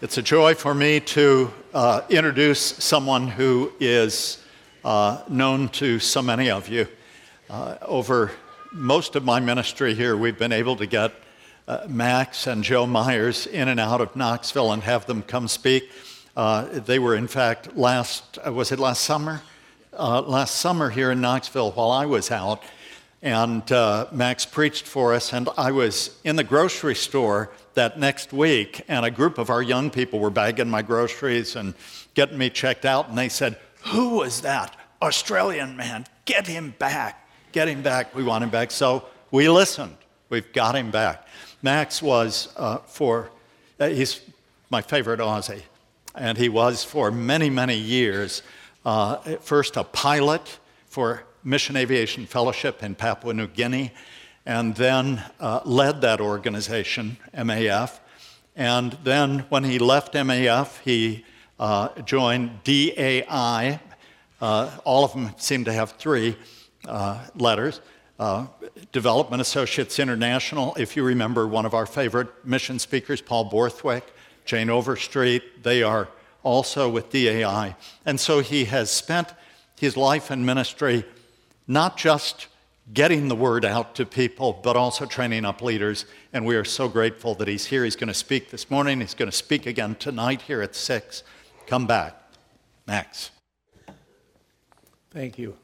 It's a joy for me to uh, introduce someone who is uh, known to so many of you. Uh, over most of my ministry here, we've been able to get uh, Max and Joe Myers in and out of Knoxville and have them come speak. Uh, they were, in fact, last, uh, was it last summer? last summer here in Knoxville while I was out. And Max preached for us, and I was in the grocery store that next week, and a group of our young people were bagging my groceries and getting me checked out, and they said, Who was that Australian man? Get him back. Get him back. We want him back. So we listened. We've got him back. Max was uh, for, uh, he's my favorite Aussie, and he was for many, many years uh, first a pilot for Mission Aviation Fellowship in Papua New Guinea and then uh, led that organization, MAF. And then when he left MAF, he uh, joined DAI. Uh, all of them seem to have three uh, letters. Uh, Development Associates International, if you remember one of our favorite mission speakers, Paul Borthwick, Jane Overstreet, they are also with DAI. And so he has spent his life and ministry not just getting the word out to people, but also training up leaders. And we are so grateful that he's here. He's going to speak this morning. He's going to speak again tonight here at 6. Come back. Max. Thank you.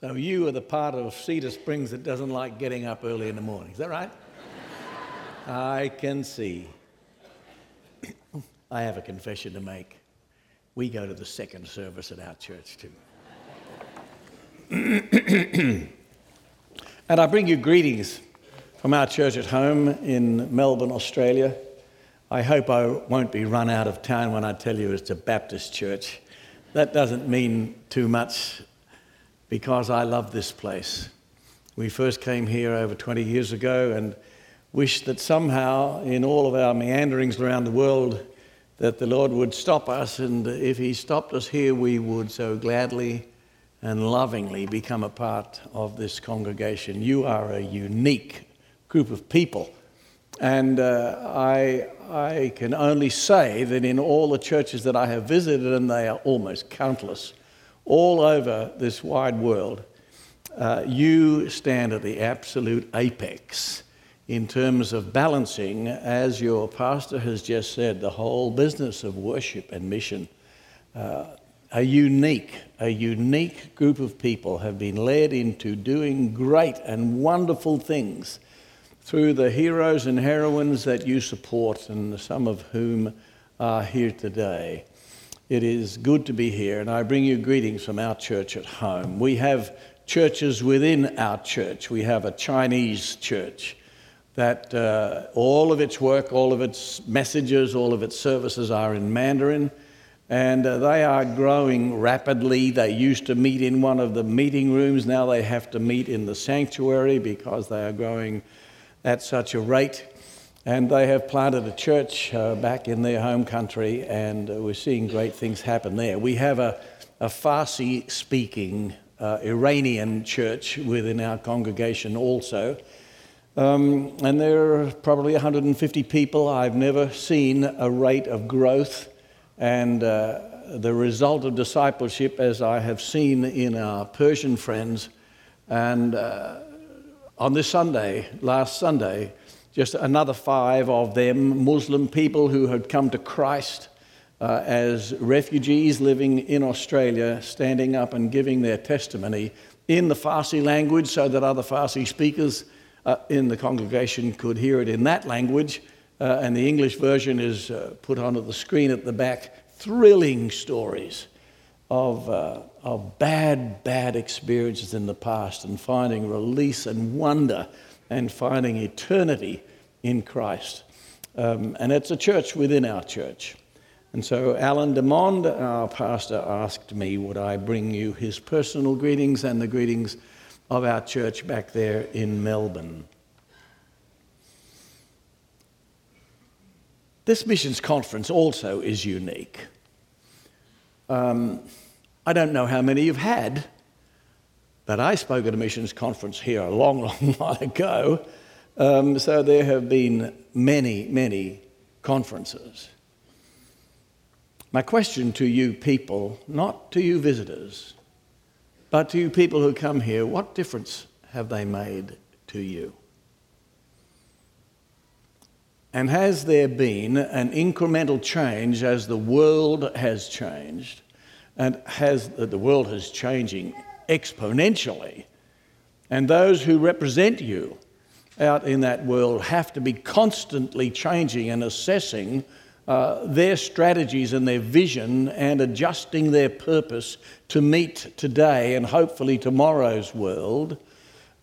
So, you are the part of Cedar Springs that doesn't like getting up early in the morning. Is that right? I can see. I have a confession to make. We go to the second service at our church, too. And I bring you greetings from our church at home in Melbourne, Australia. I hope I won't be run out of town when I tell you it's a Baptist church. That doesn't mean too much because I love this place. We first came here over 20 years ago and wished that somehow, in all of our meanderings around the world, that the Lord would stop us, and if He stopped us here, we would so gladly and lovingly become a part of this congregation. You are a unique group of people. And uh, I, I can only say that in all the churches that I have visited, and they are almost countless, all over this wide world, uh, you stand at the absolute apex in terms of balancing, as your pastor has just said, the whole business of worship and mission. Uh, a unique, a unique group of people have been led into doing great and wonderful things through the heroes and heroines that you support, and some of whom are here today. It is good to be here, and I bring you greetings from our church at home. We have churches within our church. We have a Chinese church that uh, all of its work, all of its messages, all of its services are in Mandarin and uh, they are growing rapidly. They used to meet in one of the meeting rooms, now they have to meet in the sanctuary because they are growing at such a rate. And they have planted a church uh, back in their home country, and uh, we're seeing great things happen there. We have a, a Farsi speaking uh, Iranian church within our congregation also. Um, and there are probably 150 people. I've never seen a rate of growth and uh, the result of discipleship, as I have seen in our Persian friends, and uh, on this Sunday, last Sunday, just another five of them, Muslim people who had come to Christ uh, as refugees living in Australia, standing up and giving their testimony in the Farsi language so that other Farsi speakers uh, in the congregation could hear it in that language uh, and the English version is uh, put onto the screen at the back. Thrilling stories of, uh, of bad, bad experiences in the past and finding release and wonder and finding eternity in Christ. Um, and it's a church within our church. And so Alan Demond, our pastor, asked me, would I bring you his personal greetings and the greetings of our church back there in Melbourne. This missions conference also is unique. Um, I don't know how many you've had, but I spoke at a missions conference here a long, long while ago. Um, so there have been many, many conferences. My question to you people, not to you visitors, but to you people who come here, what difference have they made to you? And has there been an incremental change as the world has changed? And has the world is changing exponentially? And those who represent you out in that world have to be constantly changing and assessing uh, their strategies and their vision and adjusting their purpose to meet today and hopefully tomorrow's world.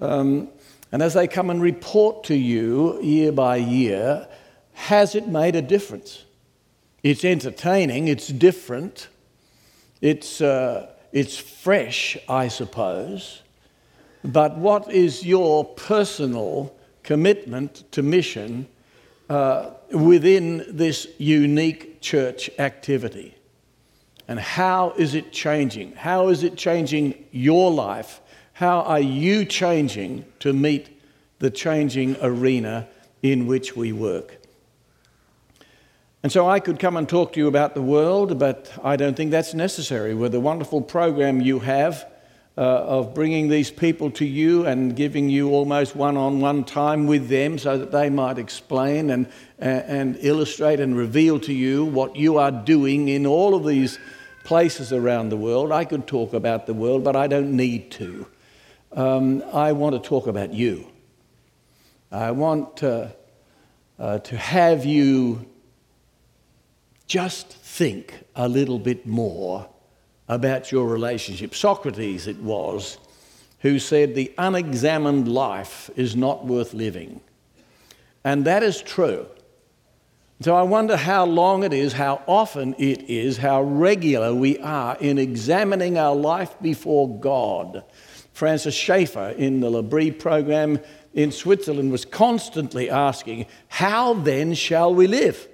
Um, and as they come and report to you year by year, has it made a difference? It's entertaining, it's different, it's, uh, it's fresh, I suppose. But what is your personal commitment to mission uh, within this unique church activity? And how is it changing? How is it changing your life? How are you changing to meet the changing arena in which we work? And so I could come and talk to you about the world, but I don't think that's necessary. With the wonderful program you have uh, of bringing these people to you and giving you almost one on one time with them so that they might explain and, and illustrate and reveal to you what you are doing in all of these places around the world. I could talk about the world, but I don't need to. Um, I want to talk about you. I want uh, uh, to have you just think a little bit more about your relationship. Socrates, it was, who said, The unexamined life is not worth living. And that is true. So I wonder how long it is, how often it is, how regular we are in examining our life before God. Francis Schaeffer in the L'Abri program in Switzerland was constantly asking, How then shall we live?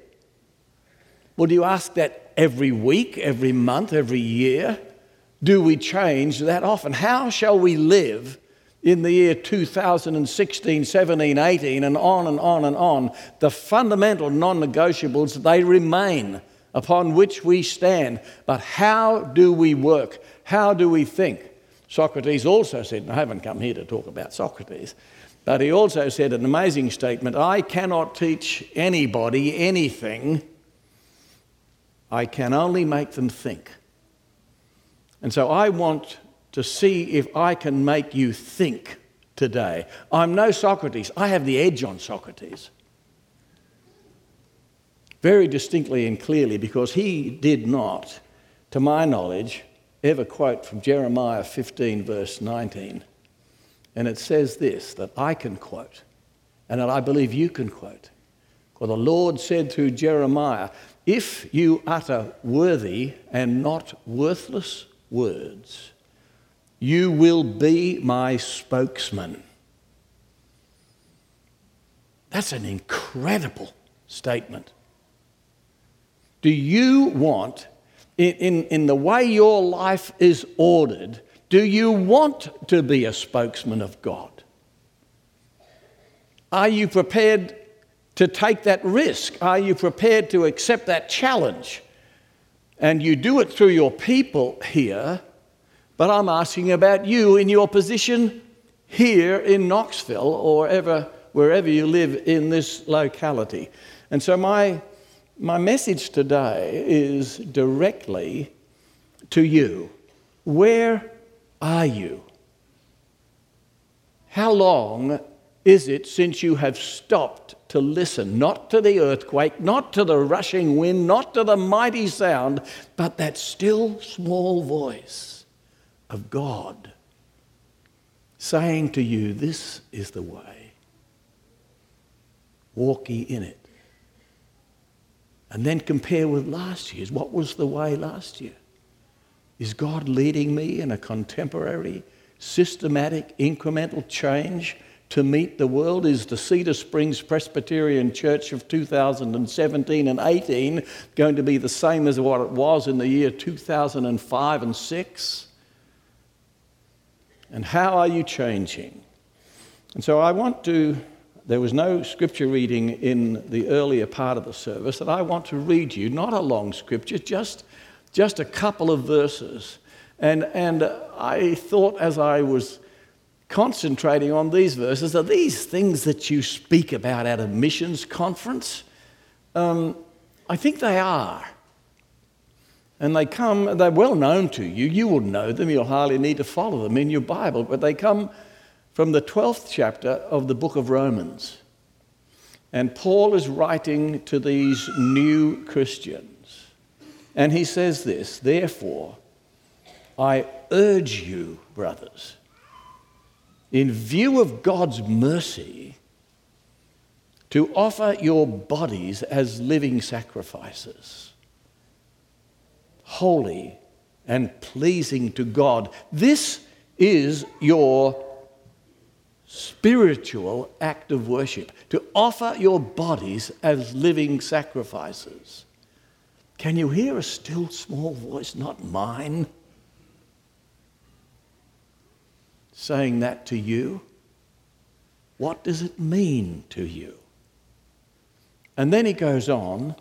Well, do you ask that every week, every month, every year? Do we change that often? How shall we live in the year 2016, 17, 18, and on and on and on? The fundamental non negotiables, they remain upon which we stand. But how do we work? How do we think? Socrates also said, and I haven't come here to talk about Socrates, but he also said an amazing statement I cannot teach anybody anything I can only make them think. And so I want to see if I can make you think today. I'm no Socrates, I have the edge on Socrates. Very distinctly and clearly, because he did not, to my knowledge, ever quote from Jeremiah 15, verse 19. And it says this that I can quote, and that I believe you can quote. For the Lord said through Jeremiah, if you utter worthy and not worthless words, you will be my spokesman. That's an incredible statement. Do you want, in, in, in, the way your life is ordered, do you want to be a spokesman of God? Are you prepared to take that risk? Are you prepared to accept that challenge? And you do it through your people here, but I'm asking about you in your position here in Knoxville or wherever, wherever you live in this locality. And so, my, my message today is directly to you. Where are you? How long is it since you have stopped to listen, not to the earthquake, not to the rushing wind, not to the mighty sound, but that still small voice of God saying to you, This is the way. Walk ye in it. And then compare with last year's. What was the way last year? Is God leading me in a contemporary, systematic, incremental change? To meet the world is the Cedar Springs Presbyterian Church of 2017 and 18 going to be the same as what it was in the year 2005 and 6? And how are you changing? And so I want to there was no scripture reading in the earlier part of the service that I want to read you, not a long scripture, just, just a couple of verses. And, and I thought as I was concentrating on these verses, are these things that you speak about at a missions conference? Um, I think they are. And they come, they're well known to you. You will know them, you'll hardly need to follow them in your Bible, but they come from the 12th chapter of the book of Romans. And Paul is writing to these new Christians. And he says this Therefore, I urge you, brothers, in view of God's mercy, to offer your bodies as living sacrifices, holy and pleasing to God. This is your spiritual act of worship, to offer your bodies as living sacrifices. Can you hear a still small voice, not mine, saying that to you? What does it mean to you? And then he goes on,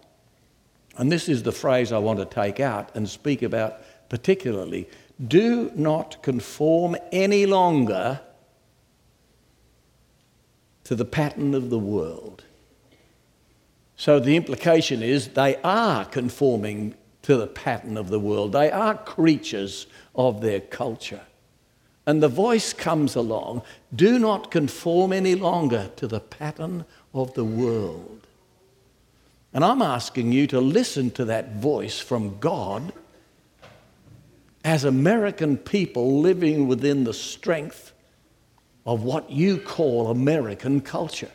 and this is the phrase I want to take out and speak about particularly do not conform any longer to the pattern of the world. So the implication is they are conforming to the pattern of the world, they are creatures of their culture. And the voice comes along do not conform any longer to the pattern of the world. And I'm asking you to listen to that voice from God as American people living within the strength of what you call American culture.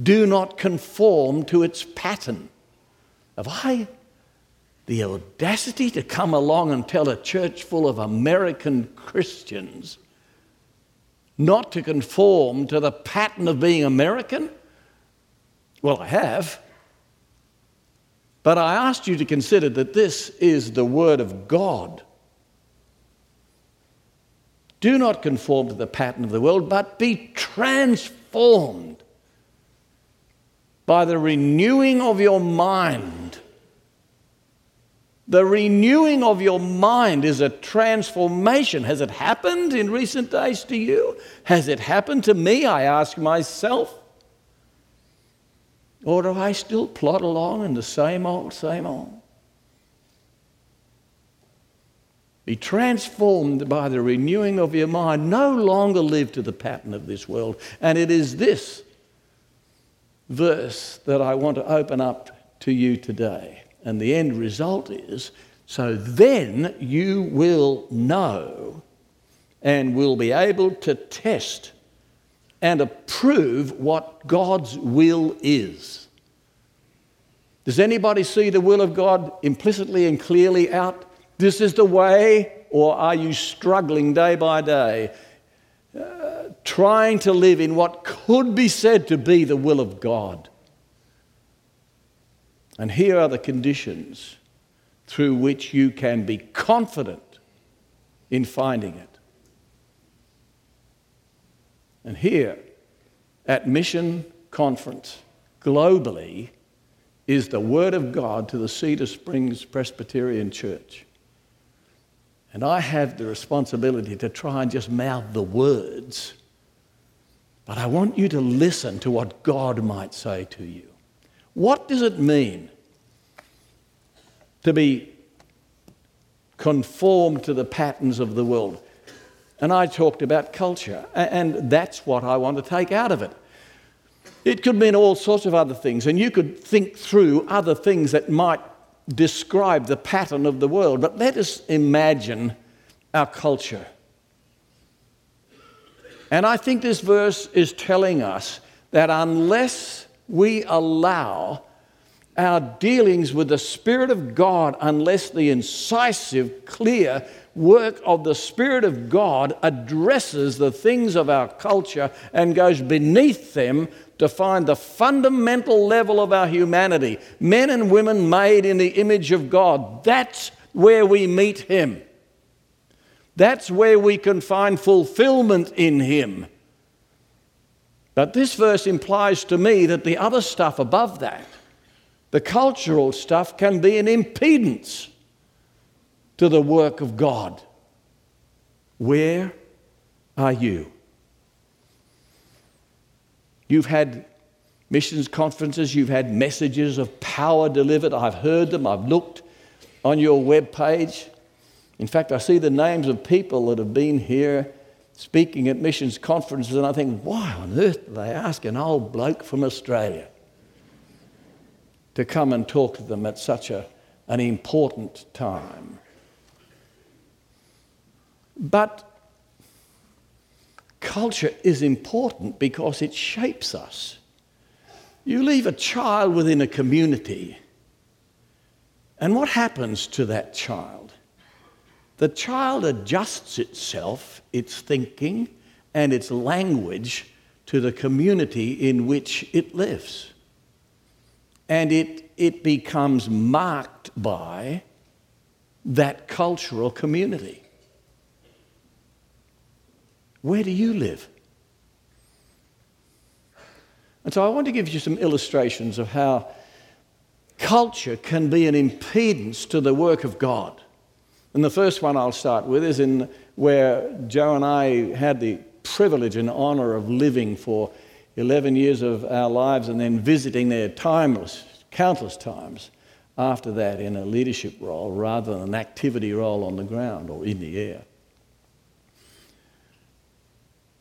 Do not conform to its pattern. Have I the audacity to come along and tell a church full of American Christians not to conform to the pattern of being American? Well, I have. But I asked you to consider that this is the Word of God. Do not conform to the pattern of the world, but be transformed by the renewing of your mind. The renewing of your mind is a transformation. Has it happened in recent days to you? Has it happened to me? I ask myself. Or do I still plod along in the same old, same old? Be transformed by the renewing of your mind. No longer live to the pattern of this world. And it is this verse that I want to open up to you today. And the end result is so then you will know and will be able to test and approve what God's will is. Does anybody see the will of God implicitly and clearly out this is the way, or are you struggling day by day, uh, trying to live in what could be said to be the will of God? And here are the conditions through which you can be confident in finding it. And here at Mission Conference, globally, is the Word of God to the Cedar Springs Presbyterian Church. And I have the responsibility to try and just mouth the words. But I want you to listen to what God might say to you. What does it mean to be conformed to the patterns of the world? And I talked about culture, and that's what I want to take out of it. It could mean all sorts of other things, and you could think through other things that might describe the pattern of the world, but let us imagine our culture. And I think this verse is telling us that unless we allow our dealings with the Spirit of God, unless the incisive, clear work of the Spirit of God addresses the things of our culture and goes beneath them to find the fundamental level of our humanity. Men and women made in the image of God. That's where we meet Him. That's where we can find fulfillment in Him. But this verse implies to me that the other stuff above that, the cultural stuff, can be an impedance to the work of God. Where are you? You've had missions conferences, you've had messages of power delivered. I've heard them, I've looked on your web page. In fact, I see the names of people that have been here speaking at missions conferences, and I think, why on earth do they ask an old bloke from Australia to come and talk to them at such a, an important time? But culture is important because it shapes us. You leave a child within a community, and what happens to that child? The child adjusts itself, its thinking, and its language to the community in which it lives. And it, it becomes marked by that cultural community. Where do you live? And so I want to give you some illustrations of how culture can be an impedance to the work of God. And the first one I'll start with is in where Joe and I had the privilege and honor of living for 11 years of our lives and then visiting there timeless, countless times after that in a leadership role rather than an activity role on the ground or in the air.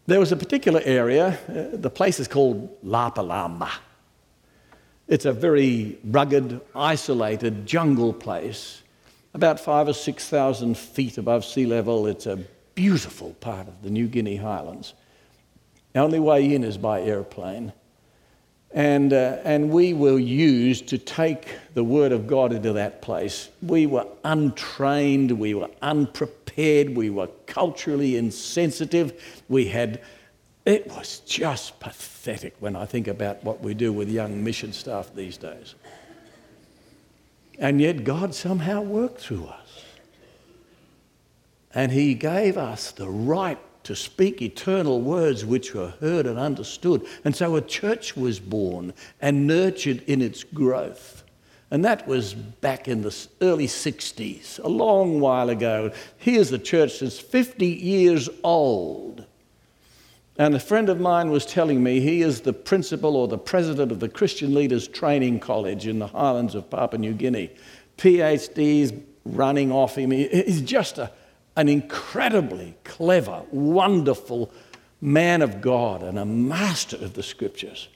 There was a particular area, uh, the place is called Lapalama. It's a very rugged, isolated jungle place, about five or 6,000 feet above sea level. It's a beautiful part of the New Guinea highlands. The only way in is by airplane. And, uh, and we were used to take the Word of God into that place. We were untrained, we were unprepared, we were culturally insensitive. We had, it was just pathetic when I think about what we do with young mission staff these days. And yet God somehow worked through us. And He gave us the right to speak eternal words which were heard and understood. And so a church was born and nurtured in its growth. And that was back in the early 60s, a long while ago. Here's a church that's 50 years old. And a friend of mine was telling me he is the principal or the president of the Christian Leaders Training College in the highlands of Papua New Guinea. PhDs running off him. He's just a an incredibly clever, wonderful man of God and a master of the scriptures.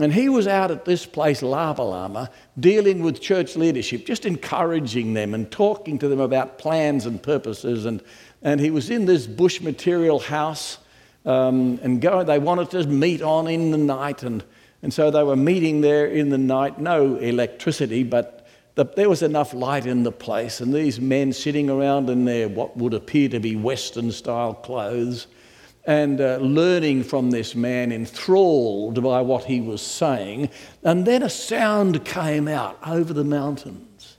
And he was out at this place, Lapalama, dealing with church leadership, just encouraging them and talking to them about plans and purposes. And, and he was in this bush material house, um, and go, they wanted to meet on in the night. And, and so they were meeting there in the night, no electricity, but the, there was enough light in the place, and these men sitting around in their what would appear to be Western style clothes and uh, learning from this man, enthralled by what he was saying. And then a sound came out over the mountains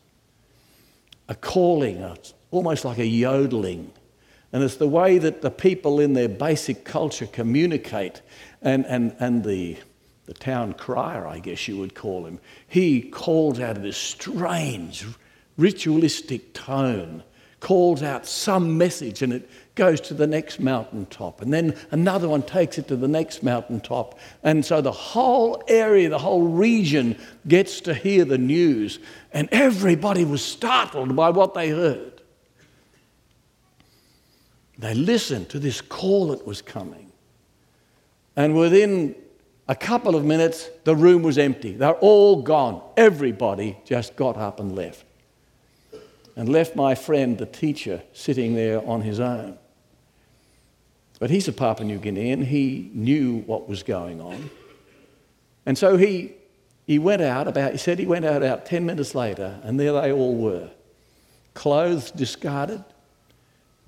a calling, almost like a yodeling. And it's the way that the people in their basic culture communicate. And, and, and the, the town crier, I guess you would call him, he calls out this strange, ritualistic tone, calls out some message, and it goes to the next mountaintop. And then another one takes it to the next mountaintop. And so the whole area, the whole region gets to hear the news. And everybody was startled by what they heard. They listened to this call that was coming. And within a couple of minutes, the room was empty. They're all gone. Everybody just got up and left. And left my friend, the teacher, sitting there on his own. But he's a Papua New Guinean. He knew what was going on. And so he, he went out about, he said he went out about 10 minutes later, and there they all were. Clothes discarded,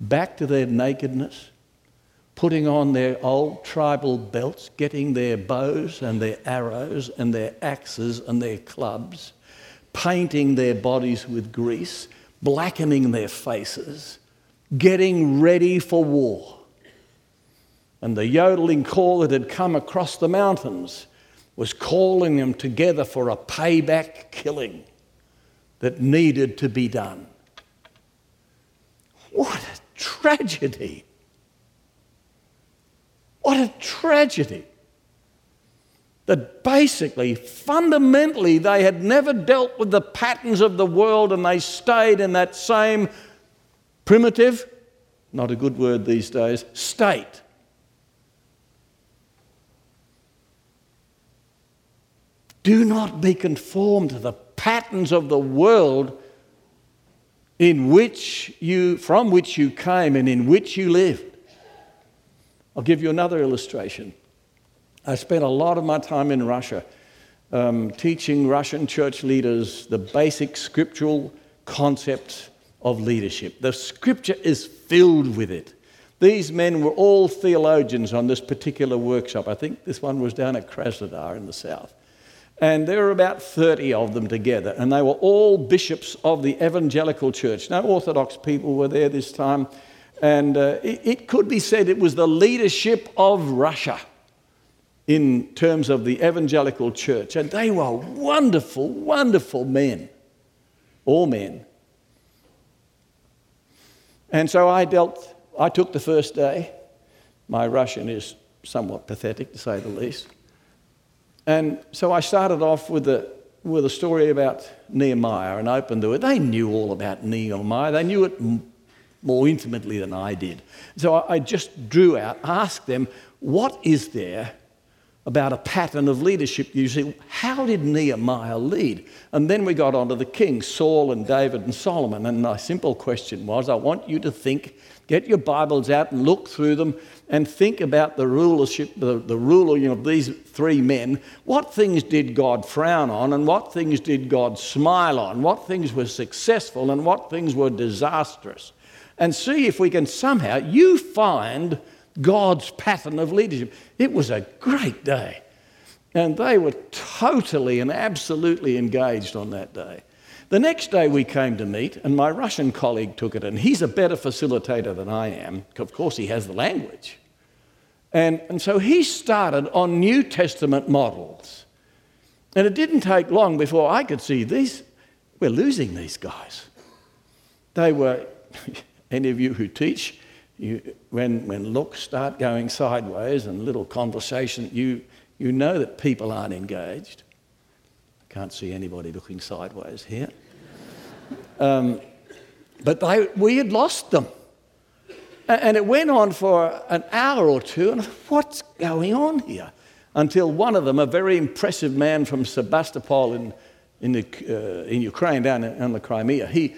back to their nakedness, putting on their old tribal belts, getting their bows and their arrows and their axes and their clubs, painting their bodies with grease, blackening their faces, getting ready for war. And the yodeling call that had come across the mountains was calling them together for a payback killing that needed to be done. What a tragedy! What a tragedy! That basically, fundamentally, they had never dealt with the patterns of the world and they stayed in that same primitive, not a good word these days, state. Do not be conformed to the patterns of the world in which you, from which you came and in which you lived. I'll give you another illustration. I spent a lot of my time in Russia um, teaching Russian church leaders the basic scriptural concepts of leadership. The scripture is filled with it. These men were all theologians on this particular workshop. I think this one was down at Krasnodar in the south. And there were about 30 of them together, and they were all bishops of the evangelical church. No Orthodox people were there this time. And uh, it, it could be said it was the leadership of Russia in terms of the evangelical church. And they were wonderful, wonderful men, all men. And so I dealt, I took the first day. My Russian is somewhat pathetic to say the least. And so I started off with a, with a story about Nehemiah and opened to it. They knew all about Nehemiah, they knew it more intimately than I did. So I, I just drew out, asked them, what is there about a pattern of leadership. You see, how did Nehemiah lead? And then we got on to the kings, Saul and David and Solomon. And my simple question was I want you to think, get your Bibles out and look through them and think about the rulership, the, the ruling of these three men. What things did God frown on and what things did God smile on? What things were successful and what things were disastrous? And see if we can somehow, you find God's pattern of leadership. It was a great day. And they were totally and absolutely engaged on that day. The next day we came to meet, and my Russian colleague took it, and he's a better facilitator than I am. Of course, he has the language. And, and so he started on New Testament models. And it didn't take long before I could see these, we're losing these guys. They were, any of you who teach, you, when, when looks start going sideways and little conversation, you, you know that people aren't engaged. I can't see anybody looking sideways here. Um, but they, we had lost them. And it went on for an hour or two, and what's going on here? Until one of them, a very impressive man from Sebastopol in, in, the, uh, in Ukraine, down in the Crimea, he,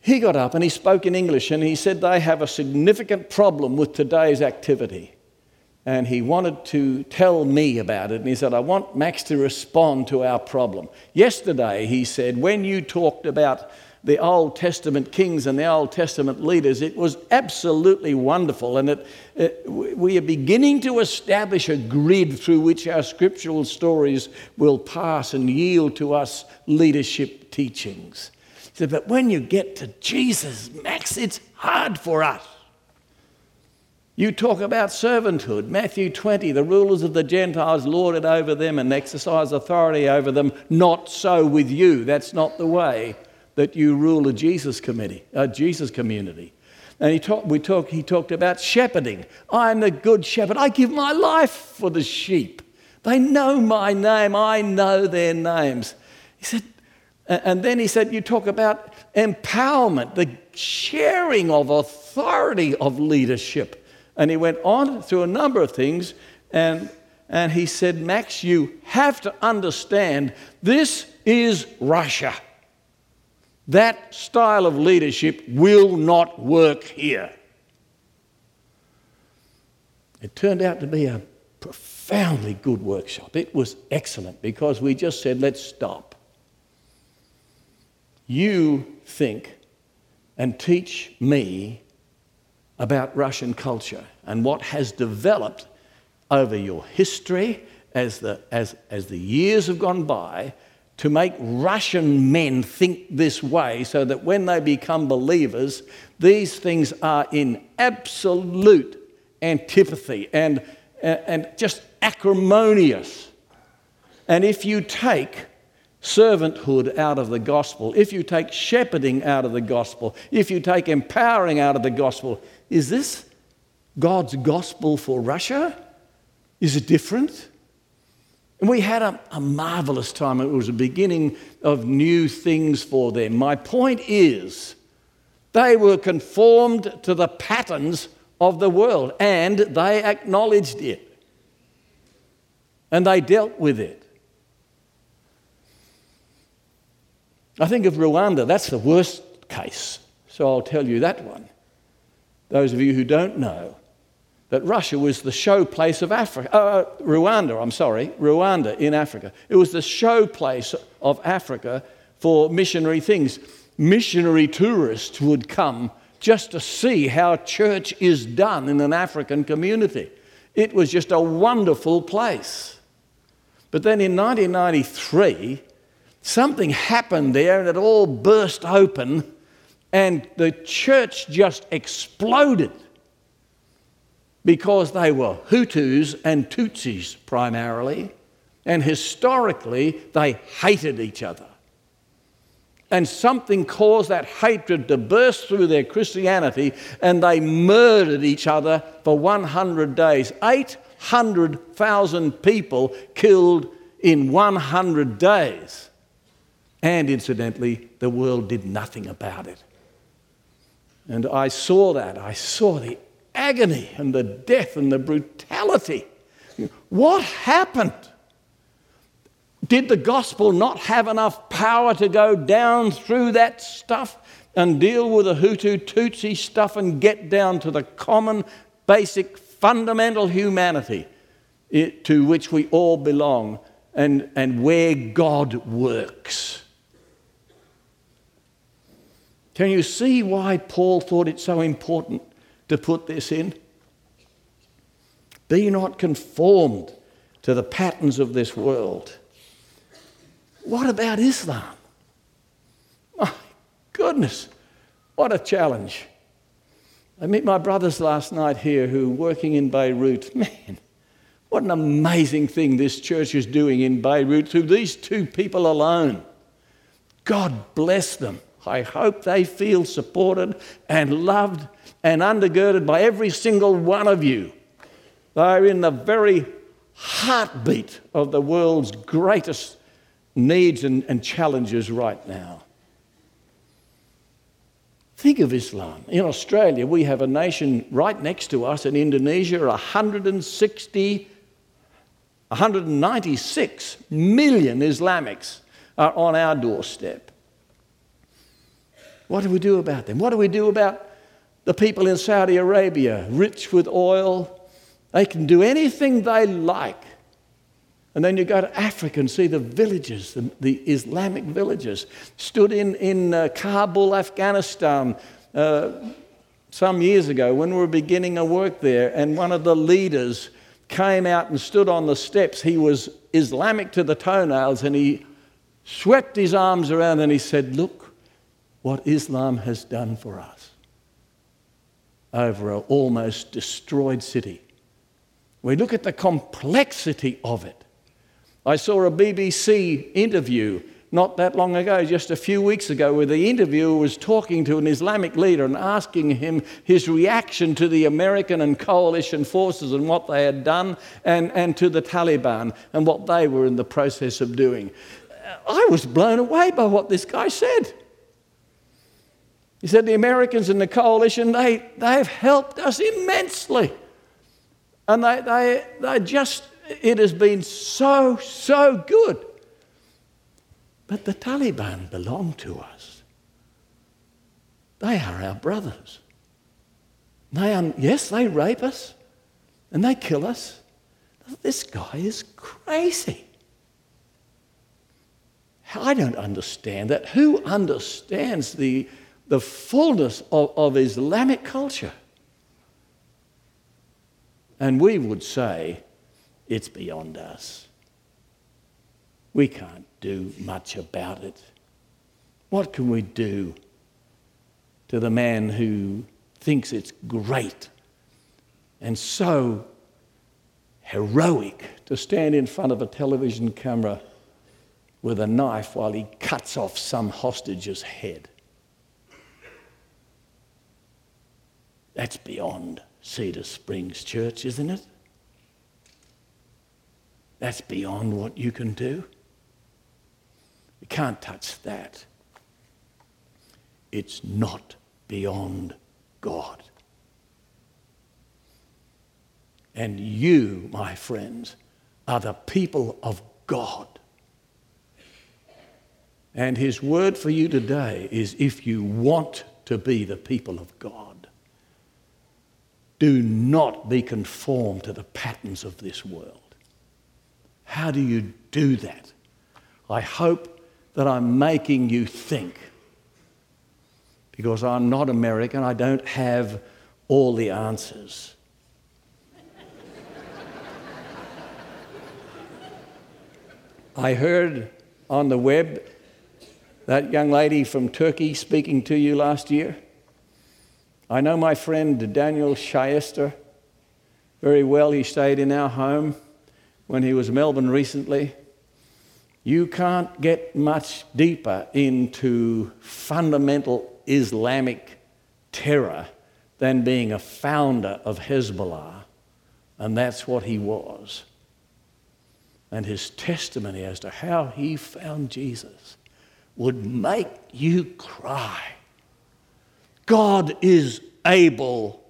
he got up and he spoke in English and he said they have a significant problem with today's activity. And he wanted to tell me about it. And he said, I want Max to respond to our problem. Yesterday, he said, when you talked about the Old Testament kings and the Old Testament leaders, it was absolutely wonderful. And it, it, we are beginning to establish a grid through which our scriptural stories will pass and yield to us leadership teachings but when you get to Jesus, Max, it's hard for us. You talk about servanthood. Matthew 20, the rulers of the Gentiles lorded over them and exercise authority over them. Not so with you. That's not the way that you rule a Jesus committee, a Jesus community. And he, talk, we talk, he talked about shepherding. I'm the good shepherd. I give my life for the sheep. They know my name. I know their names. He said, and then he said, You talk about empowerment, the sharing of authority of leadership. And he went on through a number of things. And, and he said, Max, you have to understand this is Russia. That style of leadership will not work here. It turned out to be a profoundly good workshop. It was excellent because we just said, let's stop you think and teach me about Russian culture and what has developed over your history as the, as, as the years have gone by to make Russian men think this way so that when they become believers, these things are in absolute antipathy and, and just acrimonious. And if you take servanthood out of the gospel, if you take shepherding out of the gospel, if you take empowering out of the gospel, is this God's gospel for Russia? Is it different? And we had a, a marvelous time. It was the beginning of new things for them. My point is, they were conformed to the patterns of the world and they acknowledged it and they dealt with it. I think of Rwanda, that's the worst case, so I'll tell you that one. Those of you who don't know, that Russia was the showplace of Africa, uh, Rwanda, I'm sorry, Rwanda in Africa. It was the showplace of Africa for missionary things. Missionary tourists would come just to see how church is done in an African community. It was just a wonderful place. But then in 1993, something happened there and it all burst open, and the church just exploded because they were Hutus and Tutsis primarily, and historically they hated each other. And something caused that hatred to burst through their Christianity, and they murdered each other for 100 days. 800,000 people killed in 100 days. And incidentally, the world did nothing about it. And I saw that. I saw the agony and the death and the brutality. What happened? Did the gospel not have enough power to go down through that stuff and deal with the Hutu Tutsi stuff and get down to the common, basic, fundamental humanity to which we all belong and, and where God works? Can you see why Paul thought it so important to put this in? Be not conformed to the patterns of this world. What about Islam? My goodness, what a challenge. I met my brothers last night here who are working in Beirut. Man, what an amazing thing this church is doing in Beirut through these two people alone. God bless them. I hope they feel supported and loved and undergirded by every single one of you. They're in the very heartbeat of the world's greatest needs and, and challenges right now. Think of Islam. In Australia, we have a nation right next to us in Indonesia, 160, 196 million Islamics are on our doorstep. What do we do about them? What do we do about the people in Saudi Arabia, rich with oil? They can do anything they like. And then you go to Africa and see the villages, the, the Islamic villages. Stood in, in uh, Kabul, Afghanistan, uh, some years ago when we were beginning a work there, and one of the leaders came out and stood on the steps. He was Islamic to the toenails, and he swept his arms around and he said, Look what Islam has done for us over an almost destroyed city. We look at the complexity of it. I saw a BBC interview not that long ago, just a few weeks ago, where the interviewer was talking to an Islamic leader and asking him his reaction to the American and coalition forces and what they had done, and, and to the Taliban and what they were in the process of doing. I was blown away by what this guy said. He said, The Americans and the coalition, they, they've helped us immensely. And they, they, they just it has been so, so good. But the Taliban belong to us. They are our brothers. They are, yes, they rape us and they kill us. This guy is crazy. I don't understand that. Who understands the, the fullness of, of Islamic culture? And we would say it's beyond us. We can't do much about it. What can we do to the man who thinks it's great and so heroic to stand in front of a television camera with a knife while he cuts off some hostage's head. That's beyond Cedar Springs Church, isn't it? That's beyond what you can do. You can't touch that. It's not beyond God. And you, my friends, are the people of God. And his word for you today is if you want to be the people of God, do not be conformed to the patterns of this world. How do you do that? I hope that I'm making you think. Because I'm not American, I don't have all the answers. I heard on the web that young lady from Turkey speaking to you last year. I know my friend Daniel Shayesteh very well. He stayed in our home when he was in Melbourne recently. You can't get much deeper into fundamental Islamic terror than being a founder of Hezbollah, and that's what he was and his testimony as to how he found Jesus would make you cry. God is able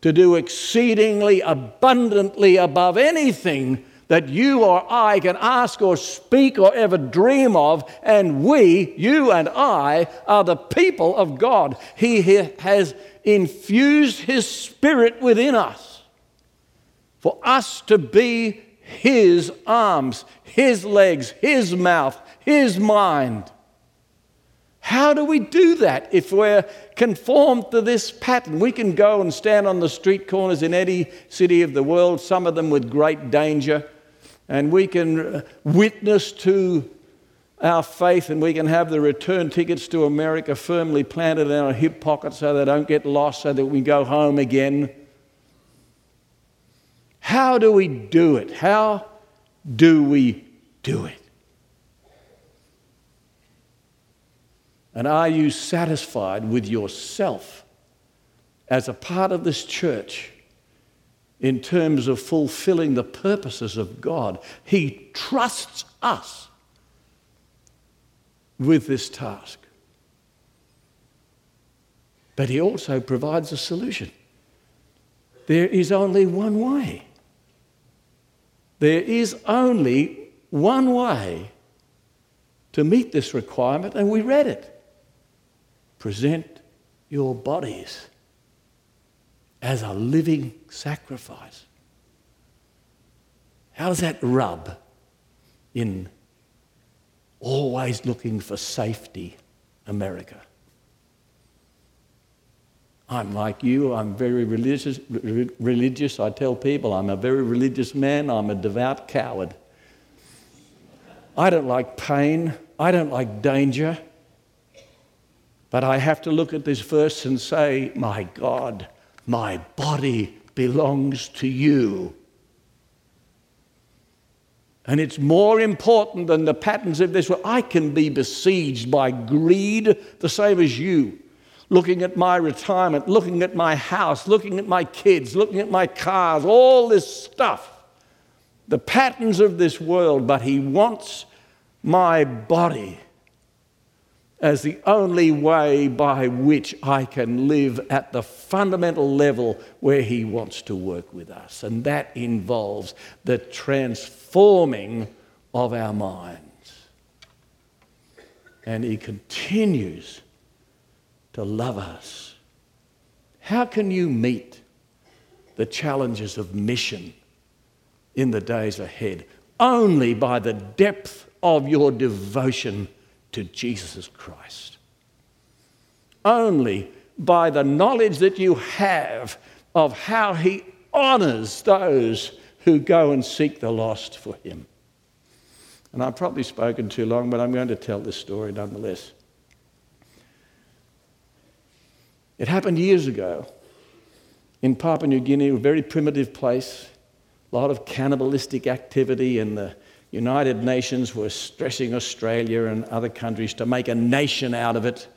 to do exceedingly abundantly above anything that you or I can ask or speak or ever dream of. And we, you and I, are the people of God. He has infused His Spirit within us for us to be his arms, His legs, His mouth, His mind. How do we do that if we're conformed to this pattern? We can go and stand on the street corners in any city of the world, some of them with great danger, and we can uh, witness to our faith and we can have the return tickets to America firmly planted in our hip pocket so they don't get lost, so that we go home again. How do we do it? How do we do it? And are you satisfied with yourself as a part of this church in terms of fulfilling the purposes of God? He trusts us with this task. But He also provides a solution. There is only one way. There is only one way to meet this requirement, and we read it. Present your bodies as a living sacrifice. How does that rub in always looking for safety, America? I'm like you, I'm very religious, religious. I tell people I'm a very religious man, I'm a devout coward. I don't like pain, I don't like danger. But I have to look at this verse and say, My God, my body belongs to you. And it's more important than the patterns of this world. I can be besieged by greed the same as you looking at my retirement, looking at my house, looking at my kids, looking at my cars, all this stuff, the patterns of this world, but He wants my body as the only way by which I can live at the fundamental level where He wants to work with us. And that involves the transforming of our minds. And He continues to love us. How can you meet the challenges of mission in the days ahead? Only by the depth of your devotion to Jesus Christ. Only by the knowledge that you have of how He honors those who go and seek the lost for Him. And I've probably spoken too long, but I'm going to tell this story nonetheless. It happened years ago. in Papua New Guinea, a very primitive place, a lot of cannibalistic activity, and the United Nations were stressing Australia and other countries to make a nation out of it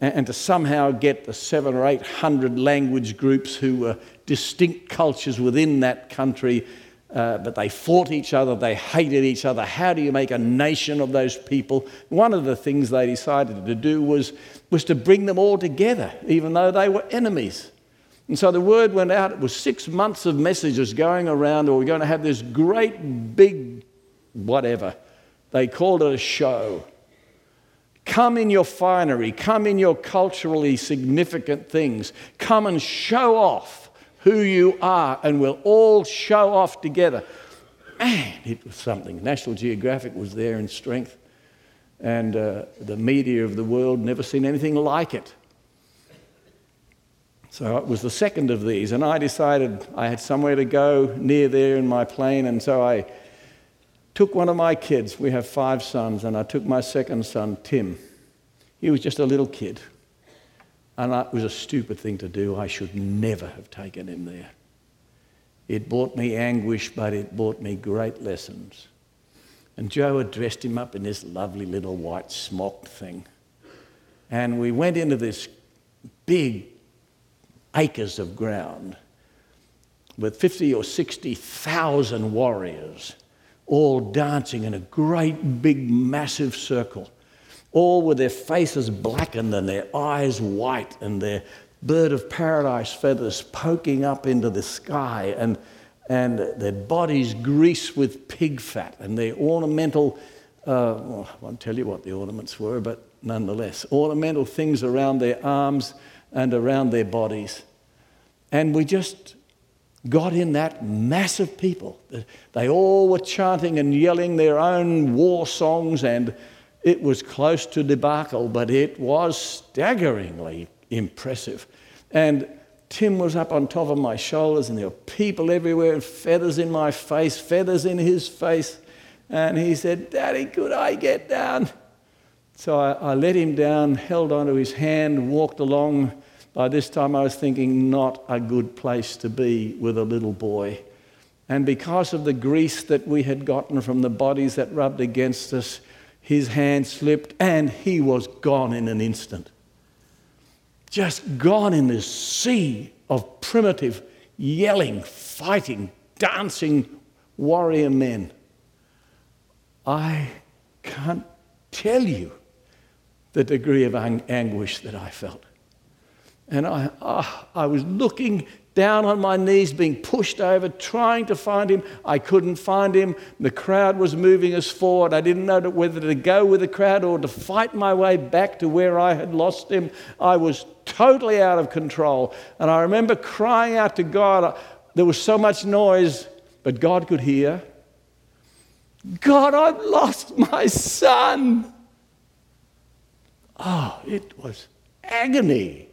and, to somehow get the seven or eight hundred language groups who were distinct cultures within that country. Uh, but they fought each other, they hated each other. How do you make a nation of those people? One of the things they decided to do was, was to bring them all together, even though they were enemies. And so the word went out. It was six months of messages going around, or we're going to have this great big whatever. They called it a show. Come in your finery, come in your culturally significant things, come and show off who you are, and we'll all show off together. Man, it was something. National Geographic was there in strength, and uh, the media of the world never seen anything like it. So it was the second of these, and I decided I had somewhere to go near there in my plane, and so I took one of my kids. We have five sons, and I took my second son, Tim. He was just a little kid. And it was a stupid thing to do. I should never have taken him there. It brought me anguish, but it brought me great lessons. And Joe had dressed him up in this lovely little white smock thing. And we went into this big acres of ground with 50 or 60,000 warriors all dancing in a great big massive circle, all with their faces blackened and their eyes white and their bird of paradise feathers poking up into the sky and, and their bodies greased with pig fat and their ornamental, uh, well, I won't tell you what the ornaments were, but nonetheless, ornamental things around their arms and around their bodies. And we just got in that mass of people. They all were chanting and yelling their own war songs, and it was close to debacle, but it was staggeringly impressive. And Tim was up on top of my shoulders, and there were people everywhere, and feathers in my face, feathers in his face. And he said, Daddy, could I get down? So I, I let him down, held onto his hand, walked along by this time, I was thinking, not a good place to be with a little boy. And because of the grease that we had gotten from the bodies that rubbed against us, his hand slipped and he was gone in an instant. Just gone in this sea of primitive, yelling, fighting, dancing warrior men. I can't tell you the degree of anguish that I felt. And I, oh, I was looking down on my knees, being pushed over, trying to find him. I couldn't find him. The crowd was moving us forward. I didn't know whether to go with the crowd or to fight my way back to where I had lost him. I was totally out of control. And I remember crying out to God. There was so much noise, but God could hear. God, I've lost my son. Oh, it was agony.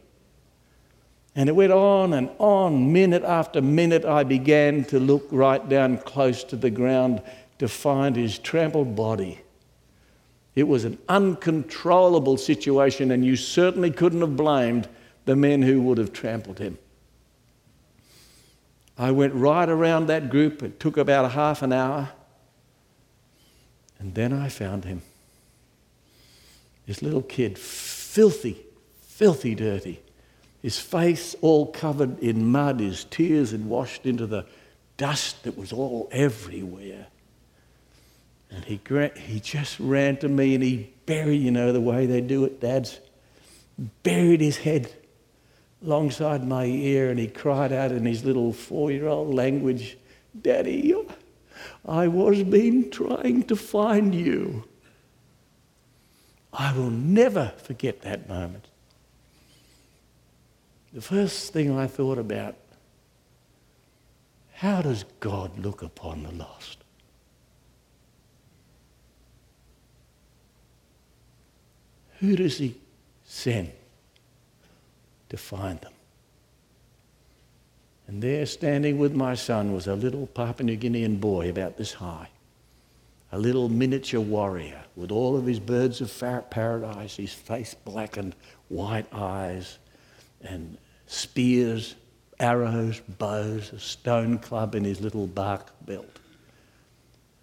And it went on and on, minute after minute. I began to look right down close to the ground to find his trampled body. It was an uncontrollable situation, and you certainly couldn't have blamed the men who would have trampled him. I went right around that group. It took about a half an hour. And then I found him. This little kid, filthy, filthy dirty his face all covered in mud, his tears had washed into the dust that was all everywhere. And he, he just ran to me and he buried, you know, the way they do it, dads, buried his head alongside my ear and he cried out in his little four year old language, Daddy, I was been trying to find you. I will never forget that moment the first thing I thought about how does God look upon the lost? Who does He send to find them? And there, standing with my son, was a little Papua New Guinean boy about this high, a little miniature warrior with all of his birds of paradise, his face blackened, white eyes, and spears arrows, bows, a stone club in his little bark belt.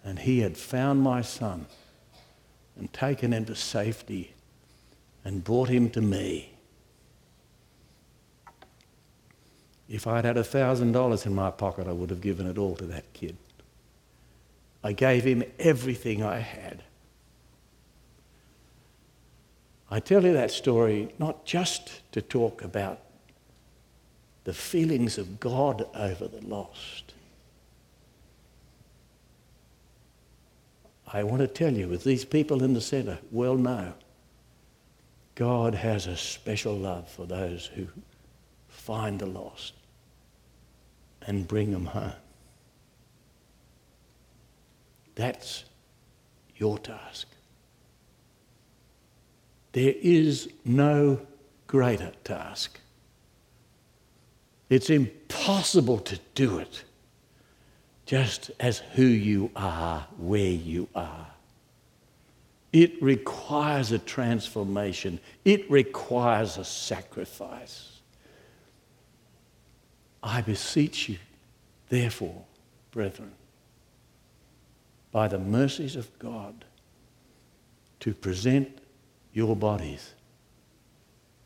And he had found my son and taken him to safety and brought him to me. If I'd had a $1,000 in my pocket, I would have given it all to that kid. I gave him everything I had. I tell you that story not just to talk about the feelings of God over the lost. I want to tell you, with these people in the centre well know, God has a special love for those who find the lost and bring them home. That's your task. There is no greater task. It's impossible to do it just as who you are, where you are. It requires a transformation, it requires a sacrifice. I beseech you, therefore, brethren, by the mercies of God, to present your bodies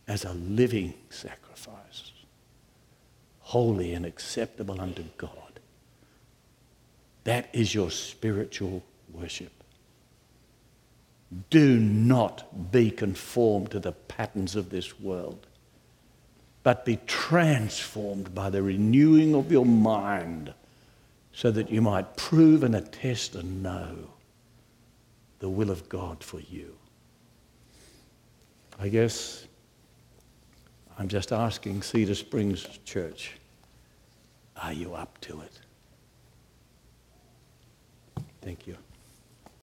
as a living sacrifice, holy and acceptable unto God. That is your spiritual worship. Do not be conformed to the patterns of this world, but be transformed by the renewing of your mind so that you might prove and attest and know the will of God for you. I guess I'm just asking Cedar Springs Church, are you up to it? Thank you.